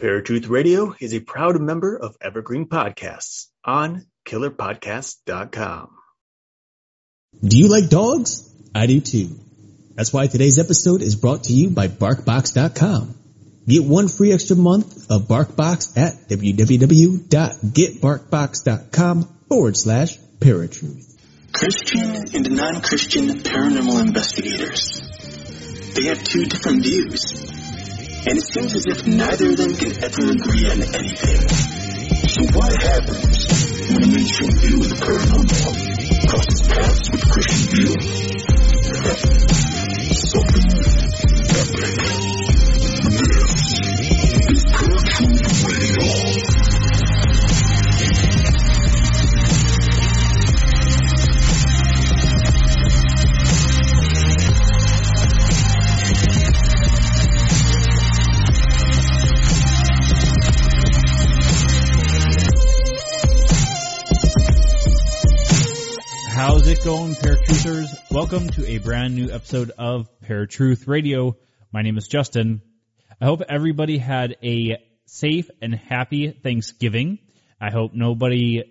Paratruth Radio is a proud member of Evergreen Podcasts on killerpodcast.com. Do you like dogs? I do too. That's why today's episode is brought to you by BarkBox.com. Get one free extra month of BarkBox at www.getbarkbox.com forward slash paratruth. Christian and non-Christian paranormal investigators. They have two different views. And it seems as if neither of them can ever agree on anything. So what happens when a mainstream view of the paranormal crosses paths with Christian view? Something it going, Paratruthers? Welcome to a brand new episode of Paratruth Radio. My name is Justin. I hope everybody had a safe and happy Thanksgiving. I hope nobody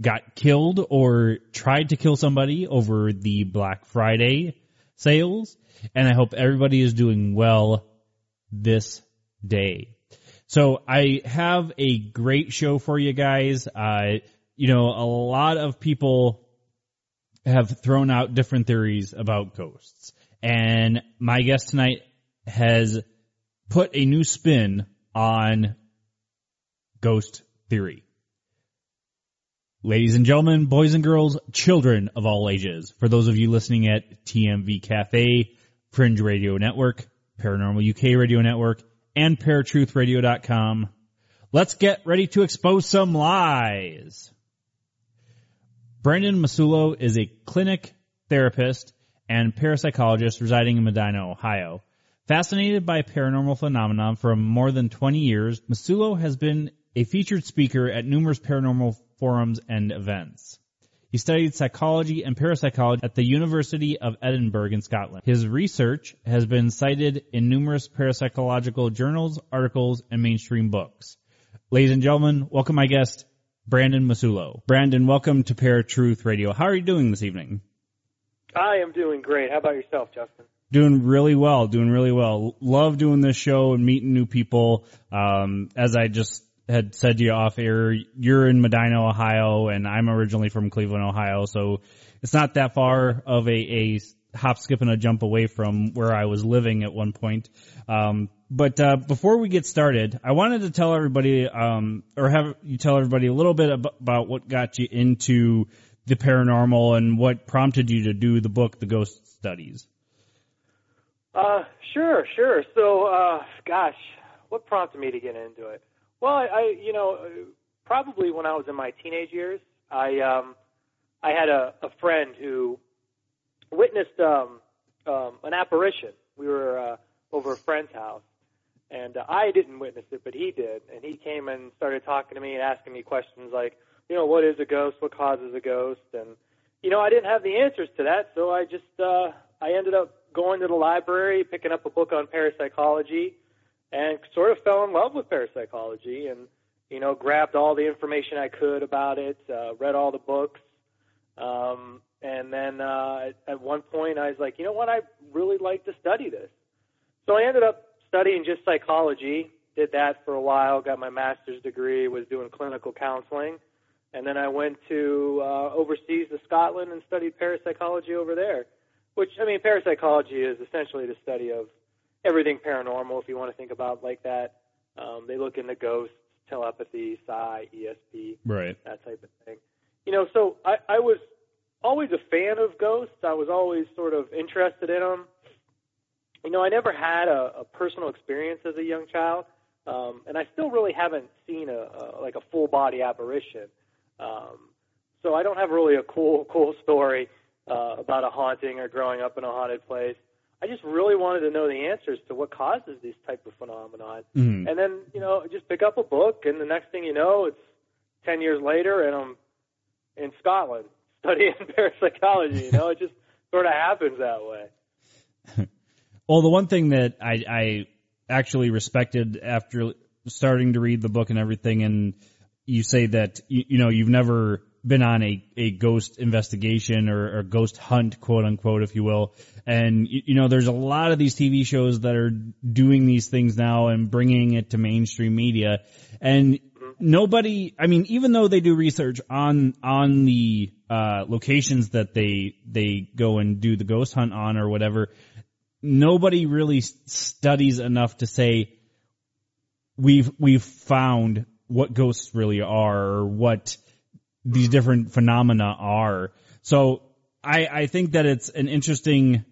got killed or tried to kill somebody over the Black Friday sales. And I hope everybody is doing well this day. So I have a great show for you guys. Uh, you know, a lot of people have thrown out different theories about ghosts. And my guest tonight has put a new spin on ghost theory. Ladies and gentlemen, boys and girls, children of all ages, for those of you listening at TMV Cafe, Fringe Radio Network, Paranormal UK Radio Network, and paratruthradio.com, let's get ready to expose some lies. Brandon Massullo is a clinic therapist and parapsychologist residing in Medina, Ohio. Fascinated by paranormal phenomena for more than 20 years, Massullo has been a featured speaker at numerous paranormal forums and events. He studied psychology and parapsychology at the University of Edinburgh in Scotland. His research has been cited in numerous parapsychological journals, articles, and mainstream books. Ladies and gentlemen, welcome my guest, Brandon Massullo. Brandon, welcome to Paratruth Radio. How are you doing this evening? I am doing great. How about yourself, Justin? Doing really well, doing really well. Love doing this show and meeting new people. Um, as I just had said to you off air, you're in Medina, Ohio, and I'm originally from Cleveland, Ohio, so it's not that far of a, a hop, skip, and a jump away from where I was living at one point. Um, but uh, before we get started, I wanted to tell everybody, um, or have you tell everybody a little bit ab- about what got you into the paranormal and what prompted you to do the book, The Ghost Studies. Uh, sure, sure. So, uh, gosh, what prompted me to get into it? Well, I, I you know, uh, probably when I was in my teenage years, I, um, I had a, a friend who witnessed um, um, an apparition. We were uh, over a friend's house, and uh, I didn't witness it, but he did. And he came and started talking to me and asking me questions like, you know, what is a ghost? What causes a ghost? And you know, I didn't have the answers to that, so I just uh, I ended up going to the library, picking up a book on parapsychology, and sort of fell in love with parapsychology, and you know, grabbed all the information I could about it, uh, read all the books, um, and then uh, at, one point I was like, you know what, I really like to study this. So I ended up studying just psychology, did that for a while, got my master's degree, was doing clinical counseling, and then I went to uh, overseas to Scotland and studied parapsychology over there. Which I mean, parapsychology is essentially the study of everything paranormal, if you want to think about it like that. Um, they look into ghosts, telepathy, psi, ESP, Right. that type of thing. You know, so I, I was always a fan of ghosts. I was always sort of interested in them. You know, I never had a, a personal experience as a young child, um, and I still really haven't seen a, a like a full body apparition. Um, so I don't have really a cool cool story uh, about a haunting or growing up in a haunted place. I just really wanted to know the answers to what causes these type of phenomenon. Mhm. And then, you know, just pick up a book, and the next thing you know, it's 10 years later, and I'm in Scotland studying parapsychology. You know, it just sort of happens that way. Well, the one thing that I, I actually respected after starting to read the book and everything, and you say that you, you know you've never been on a, a ghost investigation or, or ghost hunt, quote unquote, if you will. And you, you know, there's a lot of these TV shows that are doing these things now and bringing it to mainstream media. And nobody, I mean, even though they do research on, on the, uh, locations that they, they go and do the ghost hunt on or whatever, nobody really studies enough to say, we've, we've found what ghosts really are or what, these different phenomena are. So I, I think that it's an interesting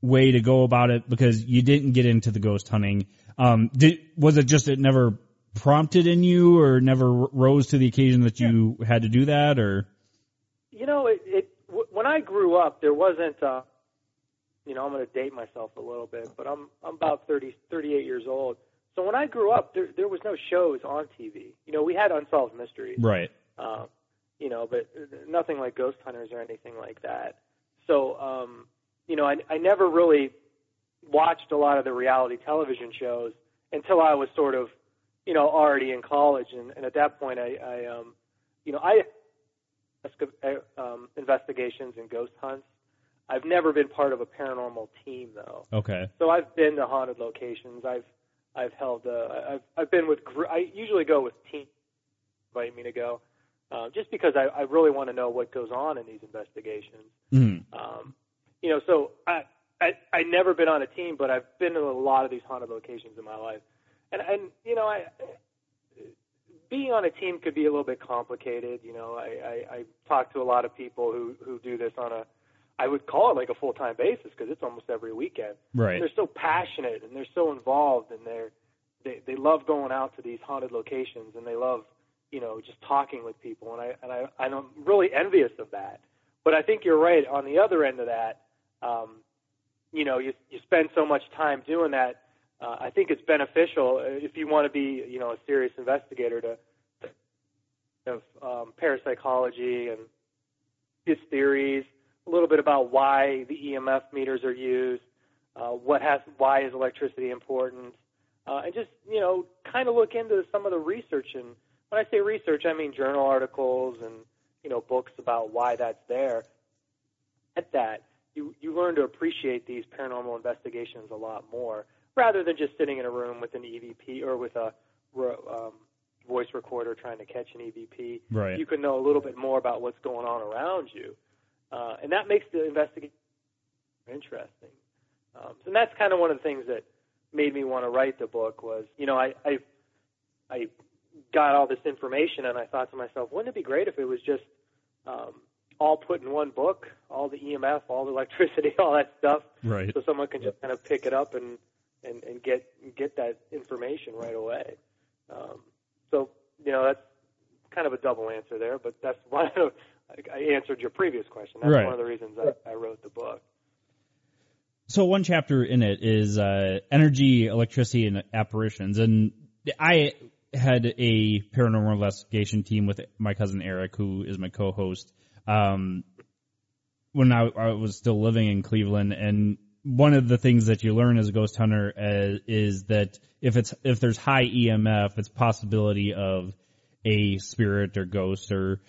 way to go about it because you didn't get into the ghost hunting. Um, did, was it just it never prompted in you or never rose to the occasion that you yeah. had to do that or? You know, it, it w- when I grew up, there wasn't, uh, you know, I'm going to date myself a little bit, but I'm, I'm about 30, 38 years old. So when I grew up, there, there was no shows on TV. You know, we had Unsolved Mysteries. Right. Um, you know, but nothing like Ghost Hunters or anything like that. So, um, you know, I, I never really watched a lot of the reality television shows until I was sort of, you know, already in college, and, and at that point, I, I um, you know, I um, investigations and ghost hunts. I've never been part of a paranormal team though. Okay. So I've been to haunted locations. I've I've held uh, I've I've been with I usually go with teams invite me to go uh, just because I, I really want to know what goes on in these investigations. Mm. Um, you know, so I, I I never been on a team, but I've been to a lot of these haunted locations in my life, and and you know, I being on a team could be a little bit complicated. You know, I I, I talk to a lot of people who who do this on a I would call it like a full time basis because it's almost every weekend. Right. And they're so passionate and they're so involved and they're they they love going out to these haunted locations and they love you know, just talking with people, and I and I I'm really envious of that. But I think you're right. On the other end of that, um, you know, you you spend so much time doing that. Uh, I think it's beneficial if you want to be, you know, a serious investigator to, to of um, parapsychology and his theories, a little bit about why the EMF meters are used, uh, what has why is electricity important, uh, and just you know, kind of look into some of the research and when I say research, I mean journal articles and you know books about why that's there. At that, you you learn to appreciate these paranormal investigations a lot more, rather than just sitting in a room with an EVP or with a um, voice recorder trying to catch an EVP. Right. You can know a little bit more about what's going on around you, uh, and that makes the investigation interesting. Um, and that's kind of one of the things that made me want to write the book was, you know, I I, I got all this information, and I thought to myself, wouldn't it be great if it was just um, all put in one book, all the EMF, all the electricity, all that stuff, right? So someone can just kind of pick it up and and, and get get that information right away. Um, so you know that's kind of a double answer there, but that's why I answered your previous question. That's right. one of the reasons I, I wrote the book. So one chapter in it is uh, energy, electricity, and apparitions, and I had a paranormal investigation team with my cousin Eric, who is my co-host. Um, when I, I, was still living in Cleveland, and one of the things that you learn as a ghost hunter uh, is that if it's if there's high EMF, it's possibility of a spirit or ghost or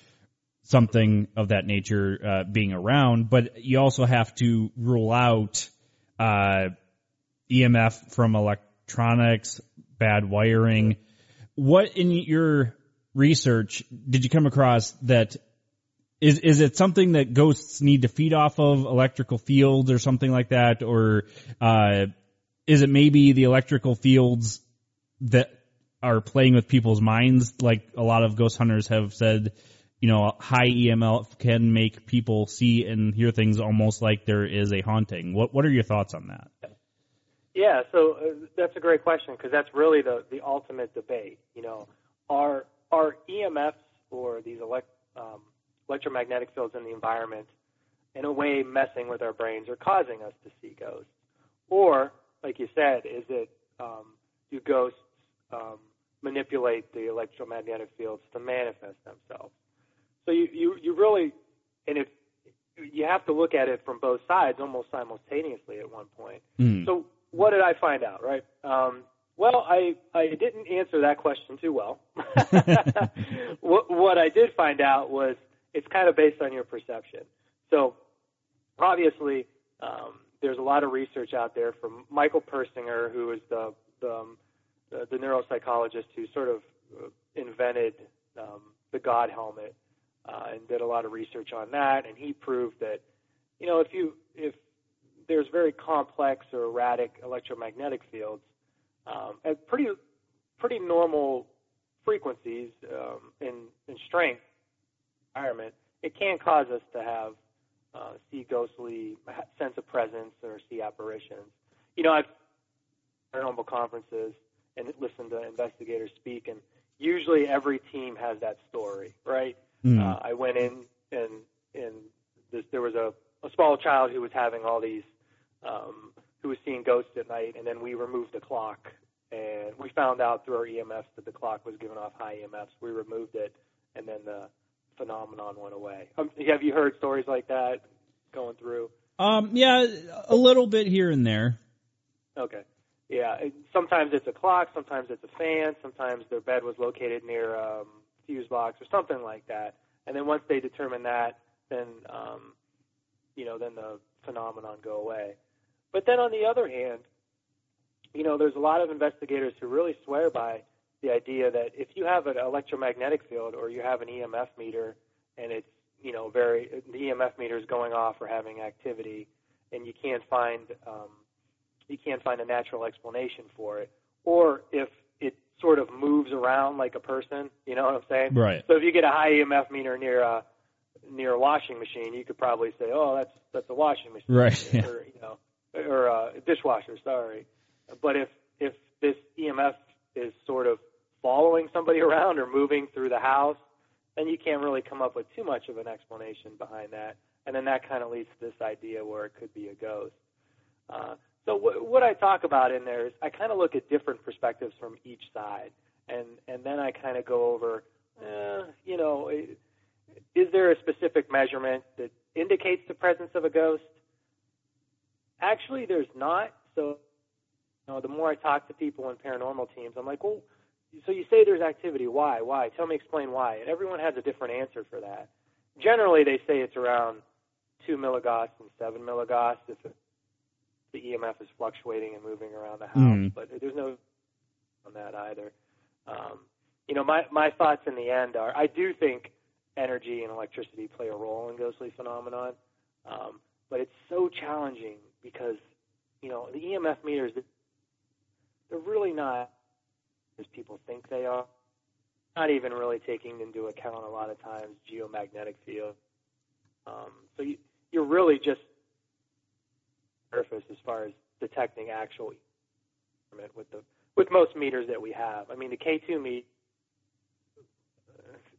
something of that nature uh, being around. But you also have to rule out uh, EMF from electronics, bad wiring what in your research did you come across that is is it something that ghosts need to feed off of electrical fields or something like that, or uh, is it maybe the electrical fields that are playing with people's minds, like a lot of ghost hunters have said? You know, high EMF can make people see and hear things almost like there is a haunting. What What are your thoughts on that? Yeah, so uh, that's a great question because that's really the the ultimate debate. You know, are are EMFs or these elect, um, electromagnetic fields in the environment in a way messing with our brains or causing us to see ghosts, or like you said, is it um, do ghosts um, manipulate the electromagnetic fields to manifest themselves? So you you you really and if you have to look at it from both sides almost simultaneously at one point. Mm. So what did I find out? Right. Um, well, I I didn't answer that question too well. what, what I did find out was it's kind of based on your perception. So obviously, um, there's a lot of research out there from Michael Persinger, who is the the, um, the, the neuropsychologist who sort of uh, invented um, the God helmet uh, and did a lot of research on that. And he proved that, you know, if you if there's very complex or erratic electromagnetic fields um, at pretty pretty normal frequencies um, in in strength environment, it can cause us to have uh, see ghostly sense of presence or see apparitions. You know, I've paranormal conferences and listened to investigators speak, and usually every team has that story, right? Mm. Uh, I went in and and this, there was a, a small child who was having all these um, who was seeing ghosts at night, and then we removed the clock, and we found out through our EMFs that the clock was giving off high EMFs. We removed it, and then the phenomenon went away. Um, have you heard stories like that going through? Um, yeah, a little bit here and there. Okay. Yeah, sometimes it's a clock, sometimes it's a fan, sometimes their bed was located near um, fuse box or something like that. And then once they determine that, then um, you know, then the phenomenon go away. But then on the other hand, you know, there's a lot of investigators who really swear by the idea that if you have an electromagnetic field or you have an EMF meter and it's, you know, very the EMF meter is going off or having activity and you can't find um, you can't find a natural explanation for it, or if sort of moves around like a person, you know what I'm saying? Right. So if you get a high EMF meter near a near a washing machine, you could probably say, "Oh, that's that's a washing machine," Right, yeah. or you know, or a dishwasher. Sorry, but if if this EMF is sort of following somebody around or moving through the house, then you can't really come up with too much of an explanation behind that, and then that kind of leads to this idea where it could be a ghost. Uh, so w- what I talk about in there is I kind of look at different perspectives from each side, and and then I kind of go over, uh, you know, is there a specific measurement that indicates the presence of a ghost? Actually, there's not. So, you know, the more I talk to people in paranormal teams, I'm like, well, so you say there's activity. Why? Why? Tell me, explain why. And everyone has a different answer for that. Generally, they say it's around two milligauss and seven milligauss if it, the EMF is fluctuating and moving around the house. Mhm. But there's no on that either. Um, you know, my my thoughts in the end are I do think energy and electricity play a role in ghostly phenomenon, um, but it's so challenging because you know the EMF meters they're really not as people think they are. Not even really taking into account a lot of times geomagnetic field. Um, so you, you're really just surface as far as detecting actual with the with most meters that we have. I mean, the K2 meter,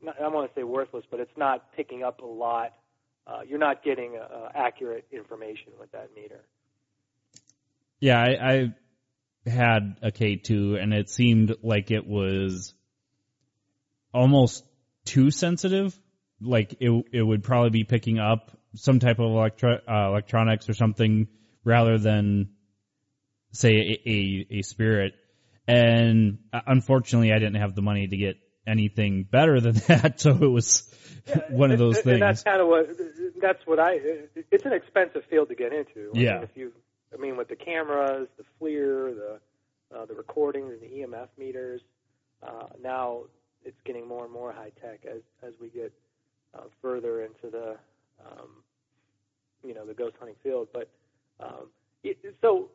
I don't want to say worthless, but it's not picking up a lot. Uh, you're not getting uh, accurate information with that meter. Yeah, I, I had a K2 and it seemed like it was almost too sensitive. Like it, it would probably be picking up some type of electro, uh, electronics or something rather than say a, a, a spirit. And uh, unfortunately I didn't have the money to get anything better than that. So it was one of those and, things. And that's kind of what that's what I. It's an expensive field to get into. I Yeah. Mean, if you, I mean, with the cameras, the FLIR, the uh, the recordings, and the EMF meters. Uh, now it's getting more and more high tech as as we get uh, further into the um, you know the ghost hunting field. But um, it, so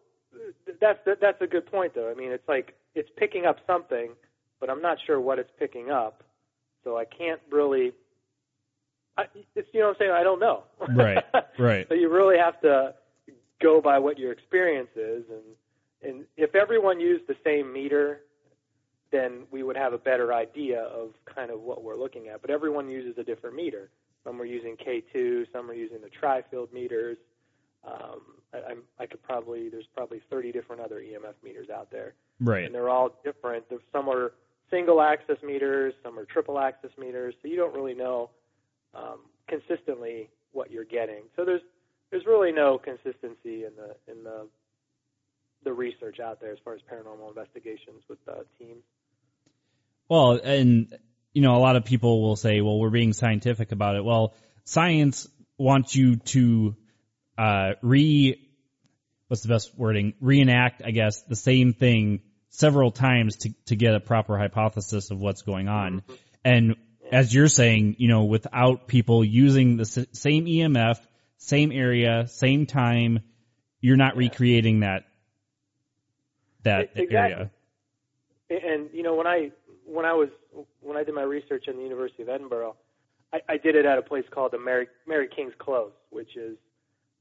that's that's a good point, though. I mean, it's like it's picking up something, but I'm not sure what it's picking up. So I can't really. I, it's you know what I'm saying. I don't know. Right, right. so you really have to go by what your experience is, and and if everyone used the same meter, then we would have a better idea of kind of what we're looking at. But everyone uses a different meter. Some are using K2, some are using the tri-field meters. Um, I, I'm, could probably there's probably 30 different other EMF meters out there right. and they're all different. There's, some are single axis meters, some are triple axis meters, so you don't really know um, consistently what you're getting. So there's there's really no consistency in the in the the research out there as far as paranormal investigations with the team. Well, and you know, a lot of people will say, "Well, we're being scientific about it." Well, science wants you to uh, re what's the best wording reenact, I guess, the same thing several times to to get a proper hypothesis of what's going on. Mm-hmm. And as you're saying, you know, without people using the s- same EMF, same area, same time, you're not yeah. recreating that that exactly. area. And you know, when I when I was when I did my research in the University of Edinburgh, I, I did it at a place called the Mary Mary King's Close, which is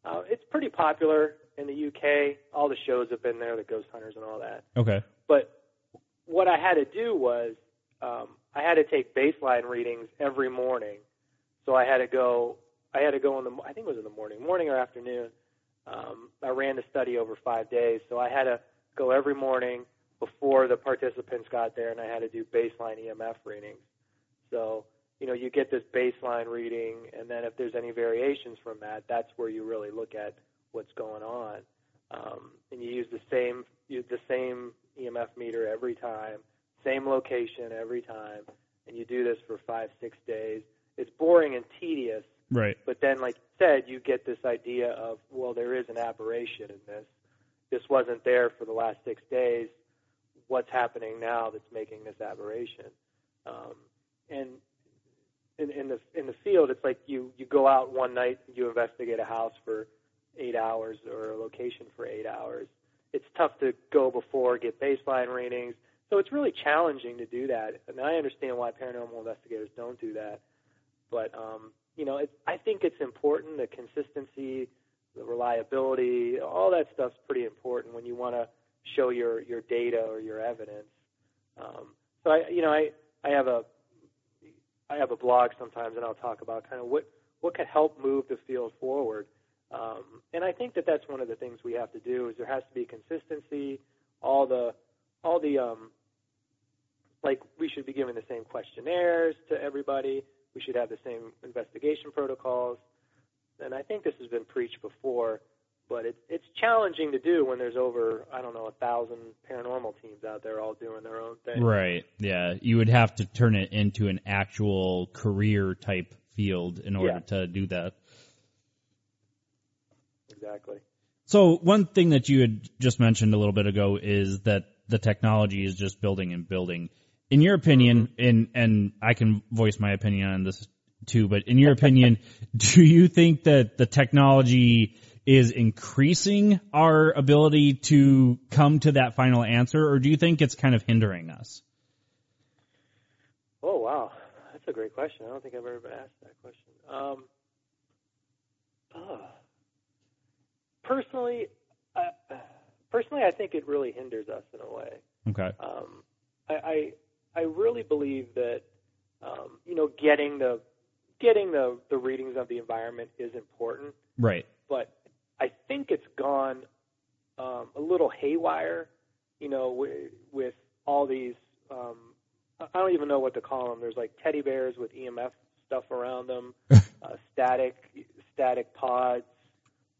uh, it's pretty popular in the UK. All the shows have been there, the Ghost Hunters and all that. Okay. But what I had to do was um, I had to take baseline readings every morning. So I had to go. I had to go in the. I think it was in the morning, morning or afternoon. Um, I ran the study over five days, so I had to go every morning before the participants got there, and I had to do baseline EMF readings. So you know, you get this baseline reading, and then if there's any variations from that, that's where you really look at what's going on. Um, and you use the same you, the same EMF meter every time, same location every time, and you do this for five six days. It's boring and tedious, right? But then, like you said, you get this idea of well, there is an aberration in this. This wasn't there for the last six days. What's happening now that's making this aberration? Um, and in, in the in the field, it's like you you go out one night, you investigate a house for eight hours or a location for eight hours. It's tough to go before, get baseline readings. So it's really challenging to do that. And I understand why paranormal investigators don't do that. But um, you know, it, I think it's important the consistency, the reliability, all that stuff's pretty important when you want to show your your data or your evidence. Um, so I, you know, I I have a I have a blog sometimes, and I'll talk about kind of what what could help move the field forward. Um, and I think that that's one of the things we have to do is there has to be consistency. All the all the um, like we should be giving the same questionnaires to everybody. We should have the same investigation protocols. And I think this has been preached before, but it's it's challenging to do when there's over I don't know a thousand paranormal teams out there all doing their own thing. Right. Yeah. You would have to turn it into an actual career type field in order yeah. to do that. Exactly. So one thing that you had just mentioned a little bit ago is that the technology is just building and building. In your opinion, mm-hmm. and and I can voice my opinion on this too, but in your opinion, do you think that the technology is increasing our ability to come to that final answer, or do you think it's kind of hindering us? Oh wow, that's a great question. I don't think I've ever been asked that question. Um, oh. Personally, uh, personally, I think it really hinders us in a way. Okay. Um, I, I I really believe that um, you know getting the getting the the readings of the environment is important. Right. But I think it's gone um, a little haywire, you know, with, with all these. Um, I don't even know what to call them. There's like teddy bears with EMF stuff around them, uh, static static pods.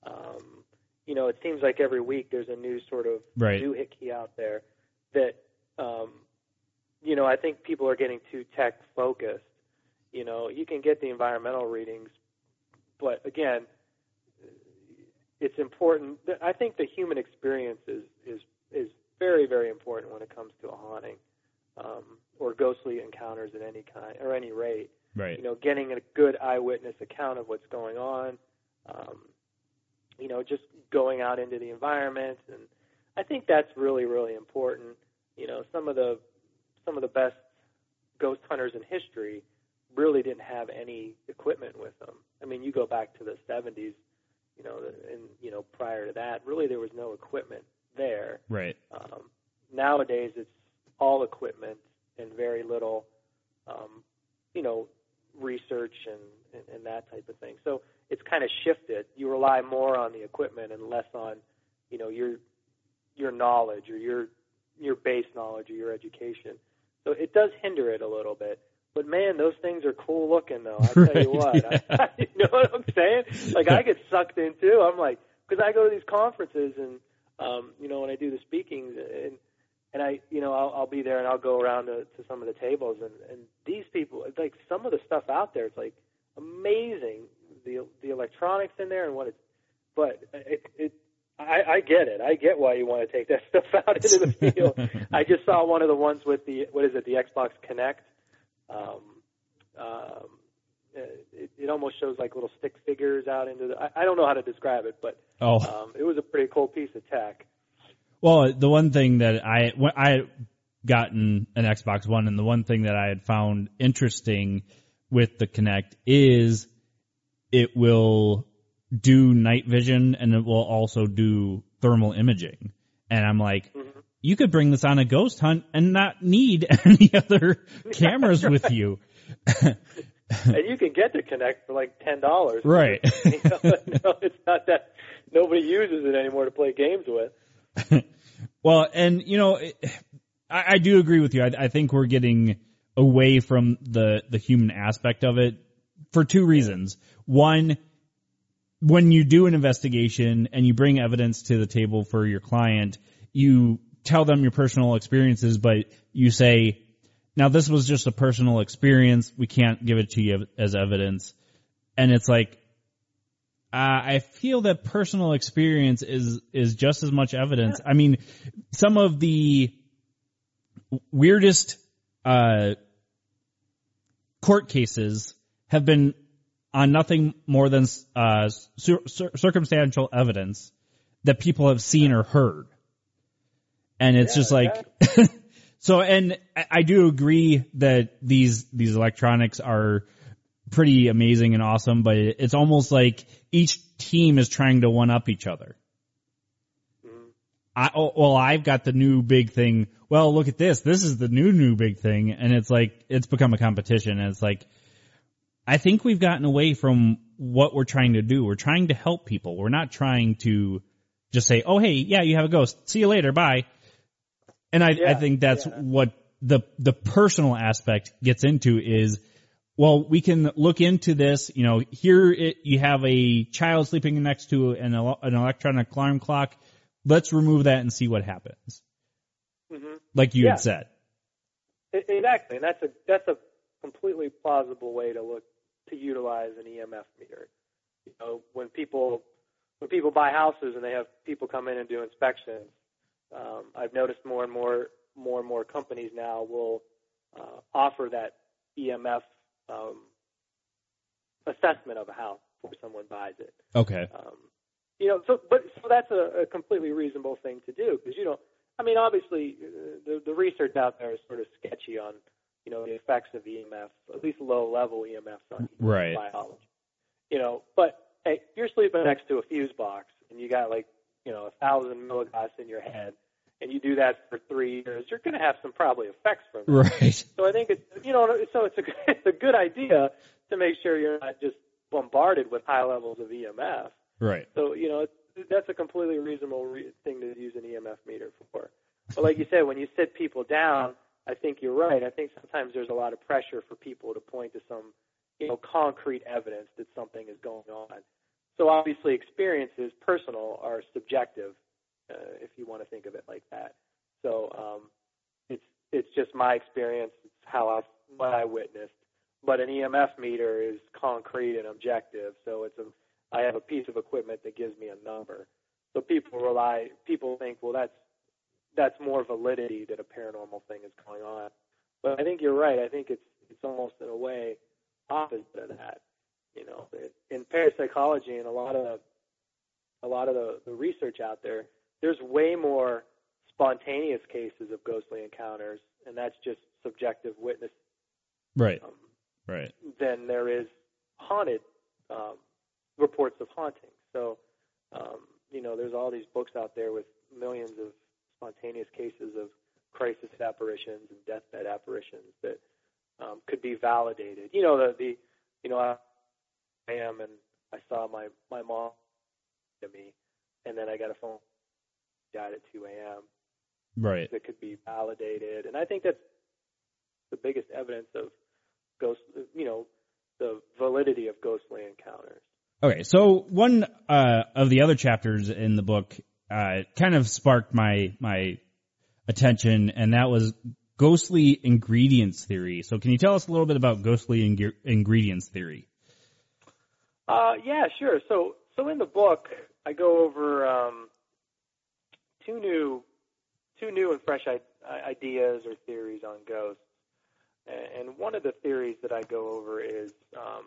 Um, you know, it seems like every week there's a new sort of right. doohickey out there that, um, you know, I think people are getting too tech focused. You know, you can get the environmental readings, but again, it's important. I think the human experience is is is very very important when it comes to a haunting um, or ghostly encounters at any kind or any rate. Right. You know, getting a good eyewitness account of what's going on. Um, you know, just going out into the environment, and I think that's really really important. You know, some of the some of the best ghost hunters in history really didn't have any equipment with them. I mean, you go back to the 70s you know, and you know, prior to that, really there was no equipment there. Right. Um, nowadays, it's all equipment and very little, um, you know, research and, and, and that type of thing. So it's kind of shifted. You rely more on the equipment and less on, you know, your your knowledge or your your base knowledge or your education. So it does hinder it a little bit. But man, those things are cool looking, though. I tell right, you what, yeah. I, you know what I'm saying? Like I get sucked in too. I'm like, because I go to these conferences and um, you know, when I do the speakings and and I, you know, I'll, I'll be there and I'll go around to, to some of the tables and and these people, like some of the stuff out there, it's like amazing the the electronics in there and what it's, but it it. I, I get it. I get why you want to take that stuff out into the field. I just saw one of the ones with the what is it, the Xbox Kinect. Um, um, it, it almost shows like little stick figures out into the. I, I don't know how to describe it, but Oh. um, it was a pretty cool piece of tech. Well, the one thing that I when I had gotten an Xbox One, and the one thing that I had found interesting with the Kinect is it will do night vision and it will also do thermal imaging. And I'm like, you could bring this on a ghost hunt and not need any other cameras with you. and you can get the Kinect for like ten dollars. Right. you know, no, it's not that nobody uses it anymore to play games with. Well, and you know, it- I, I do agree with you. I, I think we're getting away from the the human aspect of it for two reasons. One, when you do an investigation and you bring evidence to the table for your client, you tell them your personal experiences, but you say, "Now this was just a personal experience. We can't give it to you as evidence." And it's like, uh, I feel that personal experience is is just as much evidence. I mean, some of the weirdest uh, court cases have been on nothing more than uh, cir- cir- circumstantial evidence that people have seen or heard, and it's just like. so, and I- do agree that these these electronics are pretty amazing and awesome, but it's almost like each team is trying to one up each other. Mm-hmm. I, oh, well, I've got the new big thing. Well, look at this. This is the new, new big thing. And it's like, it's become a competition. And it's like, I think we've gotten away from what we're trying to do. We're trying to help people. We're not trying to just say, oh, hey, yeah, you have a ghost. See you later. Bye. And I, I Yeah, think that's yeah. what the, the personal aspect gets into is, well, we can look into this. You know, here it, you have a child sleeping next to an, an electronic alarm clock. Let's remove that and see what happens. hmm Like you Yeah. had said. Exactly, and that's a that's a completely plausible way to look to utilize an EMF meter. You know, when people when people buy houses and they have people come in and do inspections, um, I've noticed more and more more and more companies now will uh, offer that EMF um, assessment of a house before someone buys it. Okay. Um, you know, so but so that's a, a completely reasonable thing to do because you don't. I mean, obviously, uh, the the research out there is sort of sketchy on you know the effects of EMF, at least low level EMFs on Right. biology. You know, but hey, you're sleeping next to a fuse box and you got like you know a thousand milligauss in your head, and you do that for three years, you're going to have some probably effects from that. Right. So I think it's you know so it's a it's a good idea to make sure you're not just bombarded with high levels of EMF. Right. So you know that's a completely reasonable re- thing to use an EMF meter for. But like you said, when you sit people down, I think you're right. I think sometimes there's a lot of pressure for people to point to some you know concrete evidence that something is going on. So obviously, experiences, personal, are subjective, uh, if you want to think of it like that. So um, it's it's just my experience. It's how I what I witnessed. But an EMF meter is concrete and objective. So it's a I have a piece of equipment that gives me a number. So people rely people think, well that's that's more validity that a paranormal thing is going on. But I think you're right. I think it's it's almost in a way opposite of that. You know, in parapsychology and a lot of the, a lot of the, the research out there, there's way more spontaneous cases of ghostly encounters, and that's just subjective witness Right. um, Right. than there is haunted um, reports of haunting. So, um, you know, there's all these books out there with millions of spontaneous cases of crisis apparitions and deathbed apparitions that um, could be validated. You know, the, the you know, I, I am and I saw my my mom to me, and then I got a phone died at 2 a.m. Right. that could be validated, and I think that's the biggest evidence of ghost. You know, the validity of ghostly encounters. Okay. So one uh, of the other chapters in the book uh, kind of sparked my my attention, and that was ghostly ingredients theory. So, can you tell us a little bit about ghostly ing- ingredients theory? Uh, yeah, sure. So, so in the book, I go over um, two new, two new and fresh ideas or theories on ghosts. And one of the theories that I go over is um,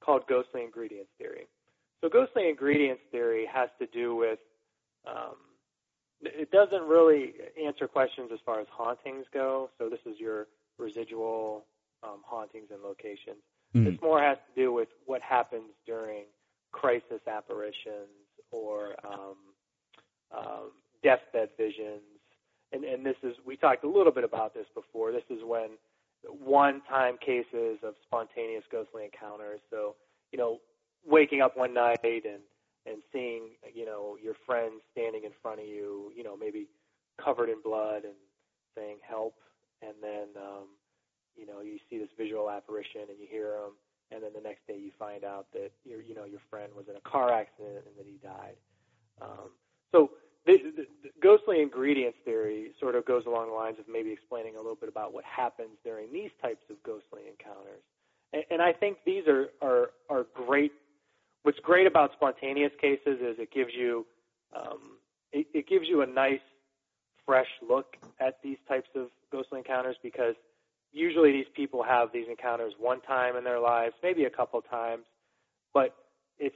called ghostly ingredients theory. So, ghostly ingredients theory has to do with um, it doesn't really answer questions as far as hauntings go. So, this is your residual um, hauntings and locations. Mm-hmm. This more has to do with what happens during crisis apparitions or um, um, deathbed visions. And, and this is, we talked a little bit about this before. This is when one time cases of spontaneous ghostly encounters. So, you know, waking up one night and, and seeing, you know, your friend standing in front of you, you know, maybe covered in blood and saying help. And then, um, you know, you see this visual apparition and you hear him. And then the next day you find out that your, you know, your friend was in a car accident and that he died. Um, so the, the, the ghostly ingredients theory sort of goes along the lines of maybe explaining a little bit about what happens during these types of ghostly encounters. And, and I think these are, are, are great. What's great about spontaneous cases is it gives you, um, it, it gives you a nice, fresh look at these types of ghostly encounters because usually these people have these encounters one time in their lives, maybe a couple times, but it's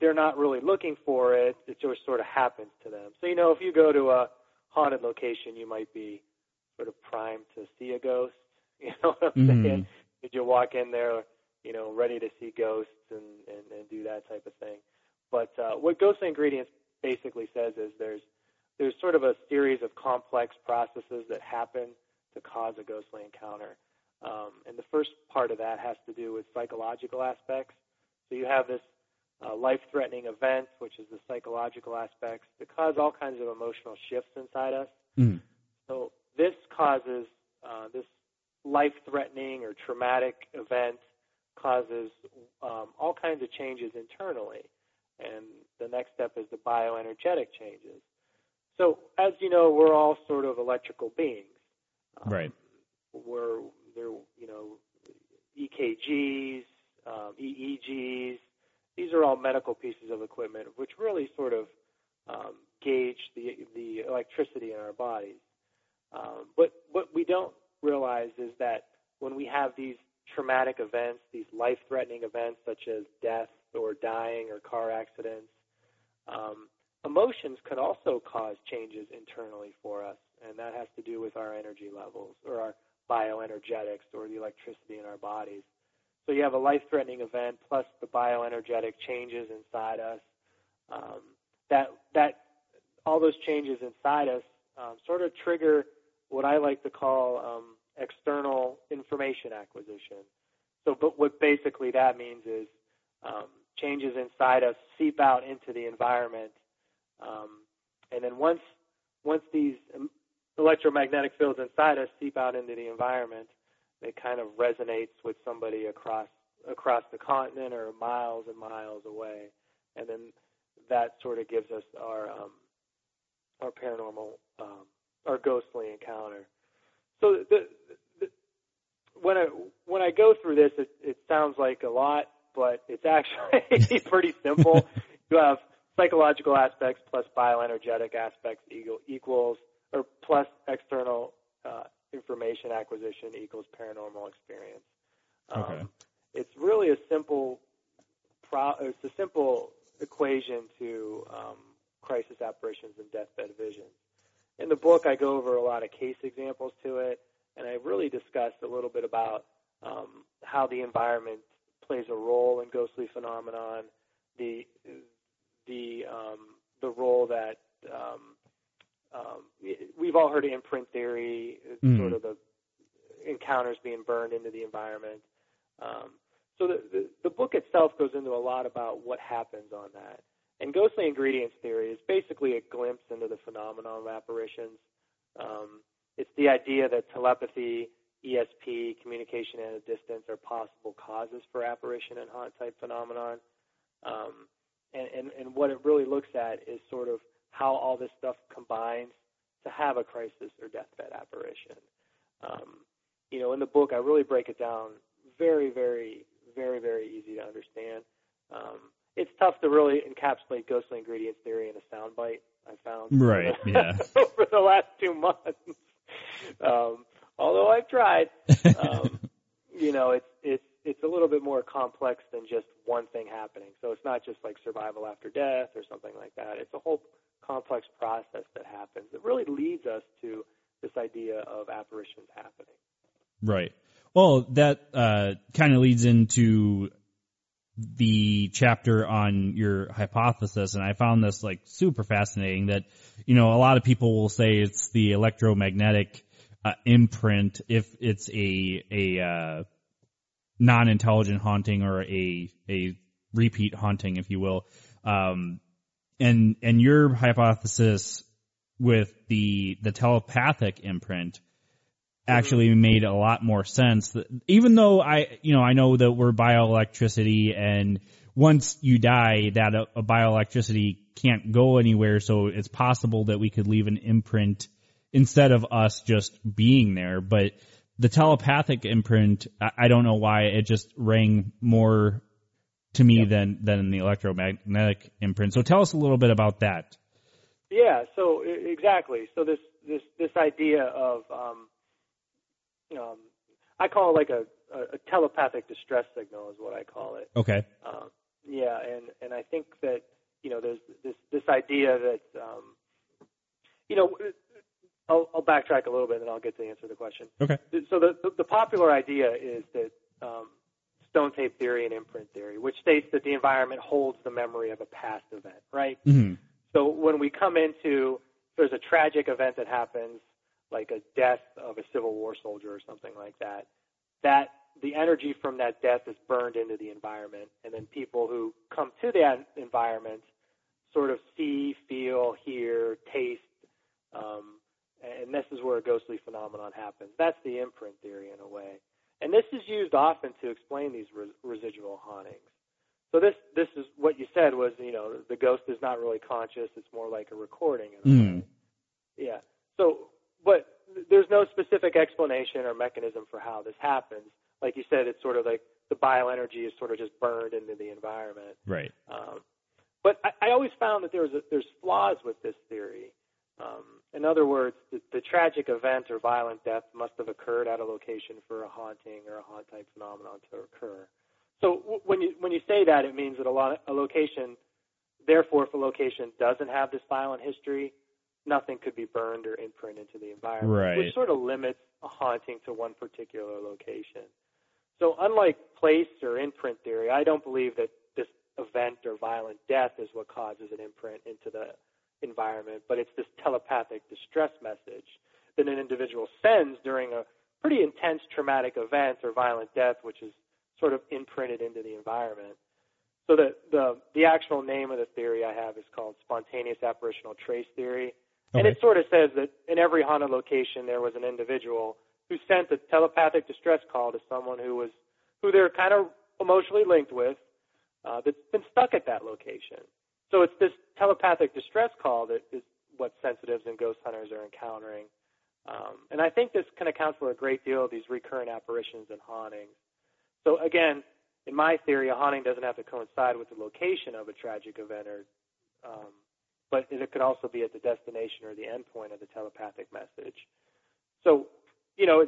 they're not really looking for it. It just sort of happens to them. So, you know, if you go to a haunted location, you might be sort of primed to see a ghost. You know what I'm mm-hmm. saying? Did you walk in there, you know, ready to see ghosts and, and, and do that type of thing? But uh, what Ghost Ingredients basically says is there's there's sort of a series of complex processes that happen to cause a ghostly encounter. Um, and the first part of that has to do with psychological aspects. So you have this uh, life-threatening events, which is the psychological aspects, that cause all kinds of emotional shifts inside us. Mm. So this causes uh, this life-threatening or traumatic event causes um, all kinds of changes internally, and the next step is the bioenergetic changes. So as you know, we're all sort of electrical beings. Um, right. We're there, you know, EKGs, um, EEGs, these are all medical pieces of equipment which really sort of um, gauge the the electricity in our bodies. Um, but what we don't realize is that when we have these traumatic events, these life-threatening events such as death or dying or car accidents, um, emotions could also cause changes internally for us, and that has to do with our energy levels or our bioenergetics or the electricity in our bodies. So you have a life-threatening event plus the bioenergetic changes inside us. Um, that that all those changes inside us um, sort of trigger what I like to call um, external information acquisition. So, but what basically that means is um, changes inside us seep out into the environment, um, and then once once these electromagnetic fields inside us seep out into the environment, it kind of resonates with somebody across across the continent or miles and miles away, and then that sort of gives us our um, our paranormal um, our ghostly encounter. So the, the, when I when I go through this, it, it sounds like a lot, but it's actually pretty simple. you have psychological aspects plus bioenergetic aspects equals or plus external uh, information acquisition equals paranormal experience. Okay. Um, it's really a simple pro- it's a simple equation to um, crisis apparitions and deathbed visions. In the book, I go over a lot of case examples to it, and I really discuss a little bit about um, how the environment plays a role in ghostly phenomenon, the the um, the role that um, um, we've all heard of imprint theory, mm. sort of the encounters being burned into the environment. Um, so the, the, the book itself goes into a lot about what happens on that. And ghostly ingredients theory is basically a glimpse into the phenomenon of apparitions. Um, it's the idea that telepathy, ESP, communication at a distance are possible causes for apparition and haunt type phenomenon. Um, and, and, and what it really looks at is sort of how all this stuff combines to have a crisis or deathbed apparition. Um, you know, in the book, I really break it down very, very, very, very easy to understand. Um, it's tough to really encapsulate ghostly ingredients theory in a soundbite. I found Right, yeah. over the last two months. Um, although I've tried, um, you know, it's it's it's a little bit more complex than just one thing happening. So it's not just like survival after death or something like that. It's a whole complex process that happens that really leads us to this idea of apparitions happening. Right. Well, that uh, kind of leads into the chapter on your hypothesis, and I found this like super fascinating. That you know a lot of people will say it's the electromagnetic uh, imprint if it's a a uh, non-intelligent haunting or a a repeat haunting, if you will. Um, and and your hypothesis with the the telepathic imprint actually made a lot more sense. Even though I, you know, I know that we're bioelectricity and once you die, that a, a bioelectricity can't go anywhere. So it's possible that we could leave an imprint instead of us just being there. But the telepathic imprint, I, I don't know why it just rang more to me than, than the electromagnetic imprint. So tell us a little bit about that. Yeah, so exactly. So this this this idea of um, um, I call it like a, a, a telepathic distress signal is what I call it. Okay. Um, yeah, and and I think that you know there's this this idea that um, you know I'll, I'll backtrack a little bit and then I'll get to answer the question. Okay. So the the, the popular idea is that um, stone tape theory and imprint theory, which states that the environment holds the memory of a past event, right? hmm So when we come into there's a tragic event that happens, like a death of a Civil War soldier or something like that, that the energy from that death is burned into the environment, and then people who come to that environment sort of see, feel, hear, taste, um, and this is where a ghostly phenomenon happens. That's the imprint theory in a way, and this is used often to explain these re- residual hauntings. So this this is what you said was you know the ghost is not really conscious; it's more like a recording. In a. Mm. Yeah. So, but there's no specific explanation or mechanism for how this happens. Like you said, it's sort of like the bioenergy is sort of just burned into the environment. Right. Um, but I, I always found that there was a, there's flaws with this theory. Um, in other words, the, the tragic event or violent death must have occurred at a location for a haunting or a haunt type phenomenon to occur. So w- when you when you say that, it means that a, lot, a location, therefore, if a location doesn't have this violent history, nothing could be burned or imprinted into the environment, Right. which sort of limits a haunting to one particular location. So unlike place or imprint theory, I don't believe that this event or violent death is what causes an imprint into the environment, but it's this telepathic distress message that an individual sends during a pretty intense traumatic event or violent death, which is sort of imprinted into the environment. So the, the, the actual name of the theory I have is called spontaneous apparitional trace theory. And it sort of says that in every haunted location there was an individual who sent a telepathic distress call to someone who was who they're kind of emotionally linked with uh, that's been stuck at that location. So it's this telepathic distress call that is what sensitives and ghost hunters are encountering. Um, and I think this can account for a great deal of these recurrent apparitions and hauntings. So again, in my theory, a haunting doesn't have to coincide with the location of a tragic event, or, um, but it could also be at the destination or the endpoint of the telepathic message. So, you know,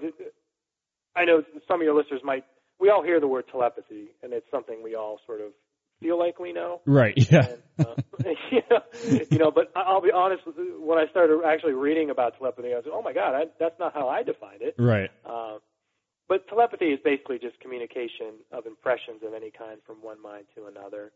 I know some of your listeners might. We all hear the word telepathy, and it's something we all sort of feel like we know. Right. Yeah. And, uh, you, know, you know, but I'll be honest. When I started actually reading about telepathy, I was, like, oh my god, I, that's not how I defined it. Right. Uh, but telepathy is basically just communication of impressions of any kind from one mind to another.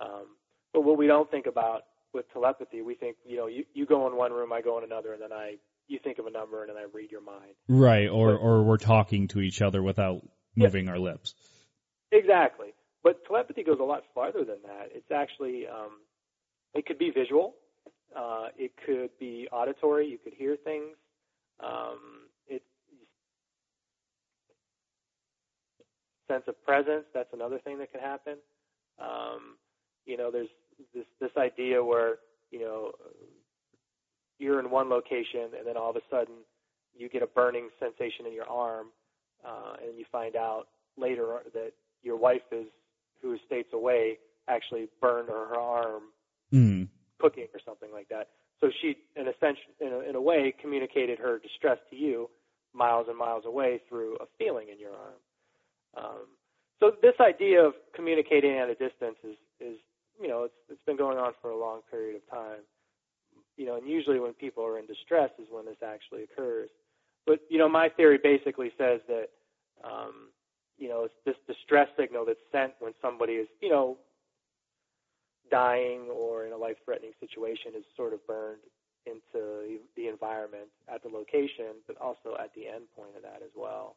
Um, but what we don't think about with telepathy, we think, you know, you, you go in one room, I go in another, and then I you think of a number, and then I read your mind. Right. Or or we're talking to each other without Yeah. moving our lips. Exactly. But telepathy goes a lot farther than that. It's actually, um, it could be visual. Uh, it could be auditory. You could hear things. Um, sense of presence. That's another thing that can happen. Um, you know, there's this this idea where you know you're in one location and then all of a sudden you get a burning sensation in your arm, uh, and you find out later that your wife is who is states away actually burned her, arm Mm. cooking or something like that. So she, in a sense, in a, in a way, communicated her distress to you miles and miles away through a feeling in your arm. Um, so this idea of communicating at a distance is, is, you know, it's it's been going on for a long period of time. You know, and usually when people are in distress is when this actually occurs. But you know, my theory basically says that, um, you know, it's this distress signal that's sent when somebody is, you know, dying or in a life-threatening situation is sort of burned into the environment at the location, but also at the end point of that as well.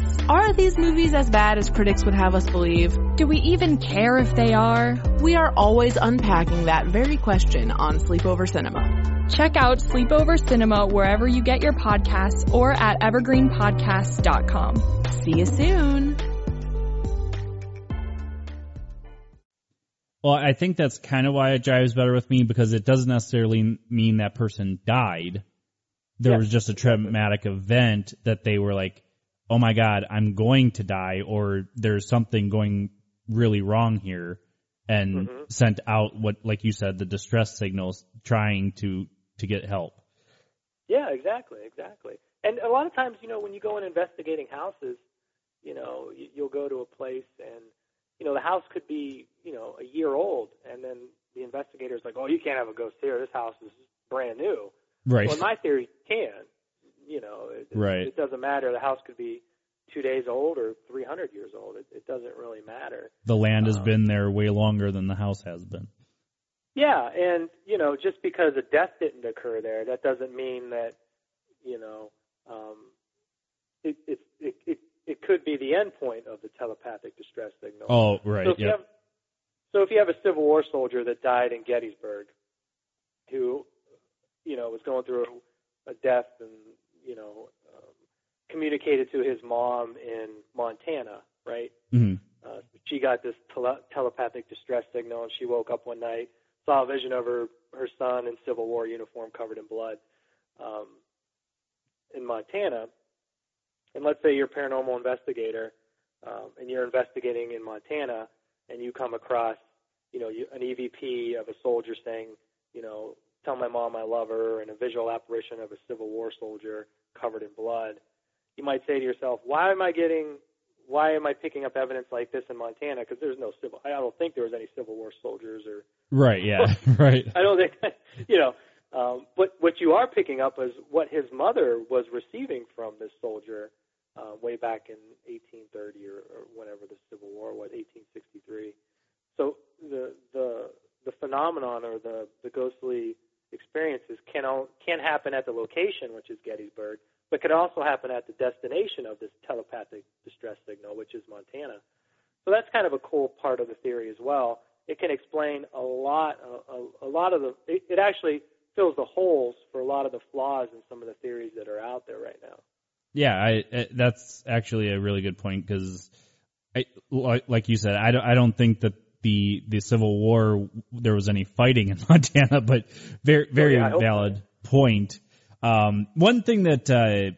Are these movies as bad as critics would have us believe? Do we even care if they are? We are always unpacking that very question on Sleepover Cinema. Check out Sleepover Cinema wherever you get your podcasts or at evergreenpodcasts.com. See you soon. Well, I think that's kind of why it jives better with me because it doesn't necessarily mean that person died. There Yeah, was just a traumatic event that they were like, "Oh my god, I'm going to die," or "There's something going really wrong here," and Mhm. sent out what, like you said, the distress signals, trying to to get help. Yeah, exactly, exactly. And a lot of times, you know, when you go in investigating houses, you know, you- you'll go to a place and, you know, the house could be, you know, a year old, and then the investigator's like, oh, you can't have a ghost here. This house is brand new. Right. Well, in my theory, can. You know, it, Right. it doesn't matter. The house could be two days old or 300 years old. It, it doesn't really matter. the land has Um, been there way longer than the house has been. Yeah, and you know, just because a death didn't occur there, that doesn't mean that you know um, it, it it it it could be the end point of the telepathic distress signal. Oh, right. So if you have so if you have a Civil War soldier that died in Gettysburg, who you know was going through a, a death and you know um, communicated to his mom in Montana, right? Mhm. Uh, she got this tele- telepathic distress signal, and she woke up one night, saw a vision of her her son in Civil War uniform, covered in blood, um, in Montana. And let's say you're a paranormal investigator, um, and you're investigating in Montana, and you come across, you know, you, an EVP of a soldier saying, you know, tell my mom I love her, and a visual apparition of a Civil War soldier covered in blood. You might say to yourself, why am I getting why am I picking up evidence like this in Montana? Because there's no civil. I don't think there was any Civil War soldiers, or Right. Yeah. right. I don't think you know. Um, but what you are picking up is what his mother was receiving from this soldier uh, way back in 1830 or, or whenever the Civil War was, 1863. So the the the phenomenon or the the ghostly experiences can o- can happen at the location, which is Gettysburg, but could also happen at the destination of this telepathic distress signal, which is Montana. So that's kind of a cool part of the theory as well. It can explain a lot, a, a, a lot of the. It, it actually fills the holes for a lot of the flaws in some of the theories that are out there right now. Yeah, I, I that's actually a really good point because, I, like, like you said, I don't, I don't think that the the Civil War there was any fighting in Montana, but very very yeah, I hope valid point. Um, one thing that uh,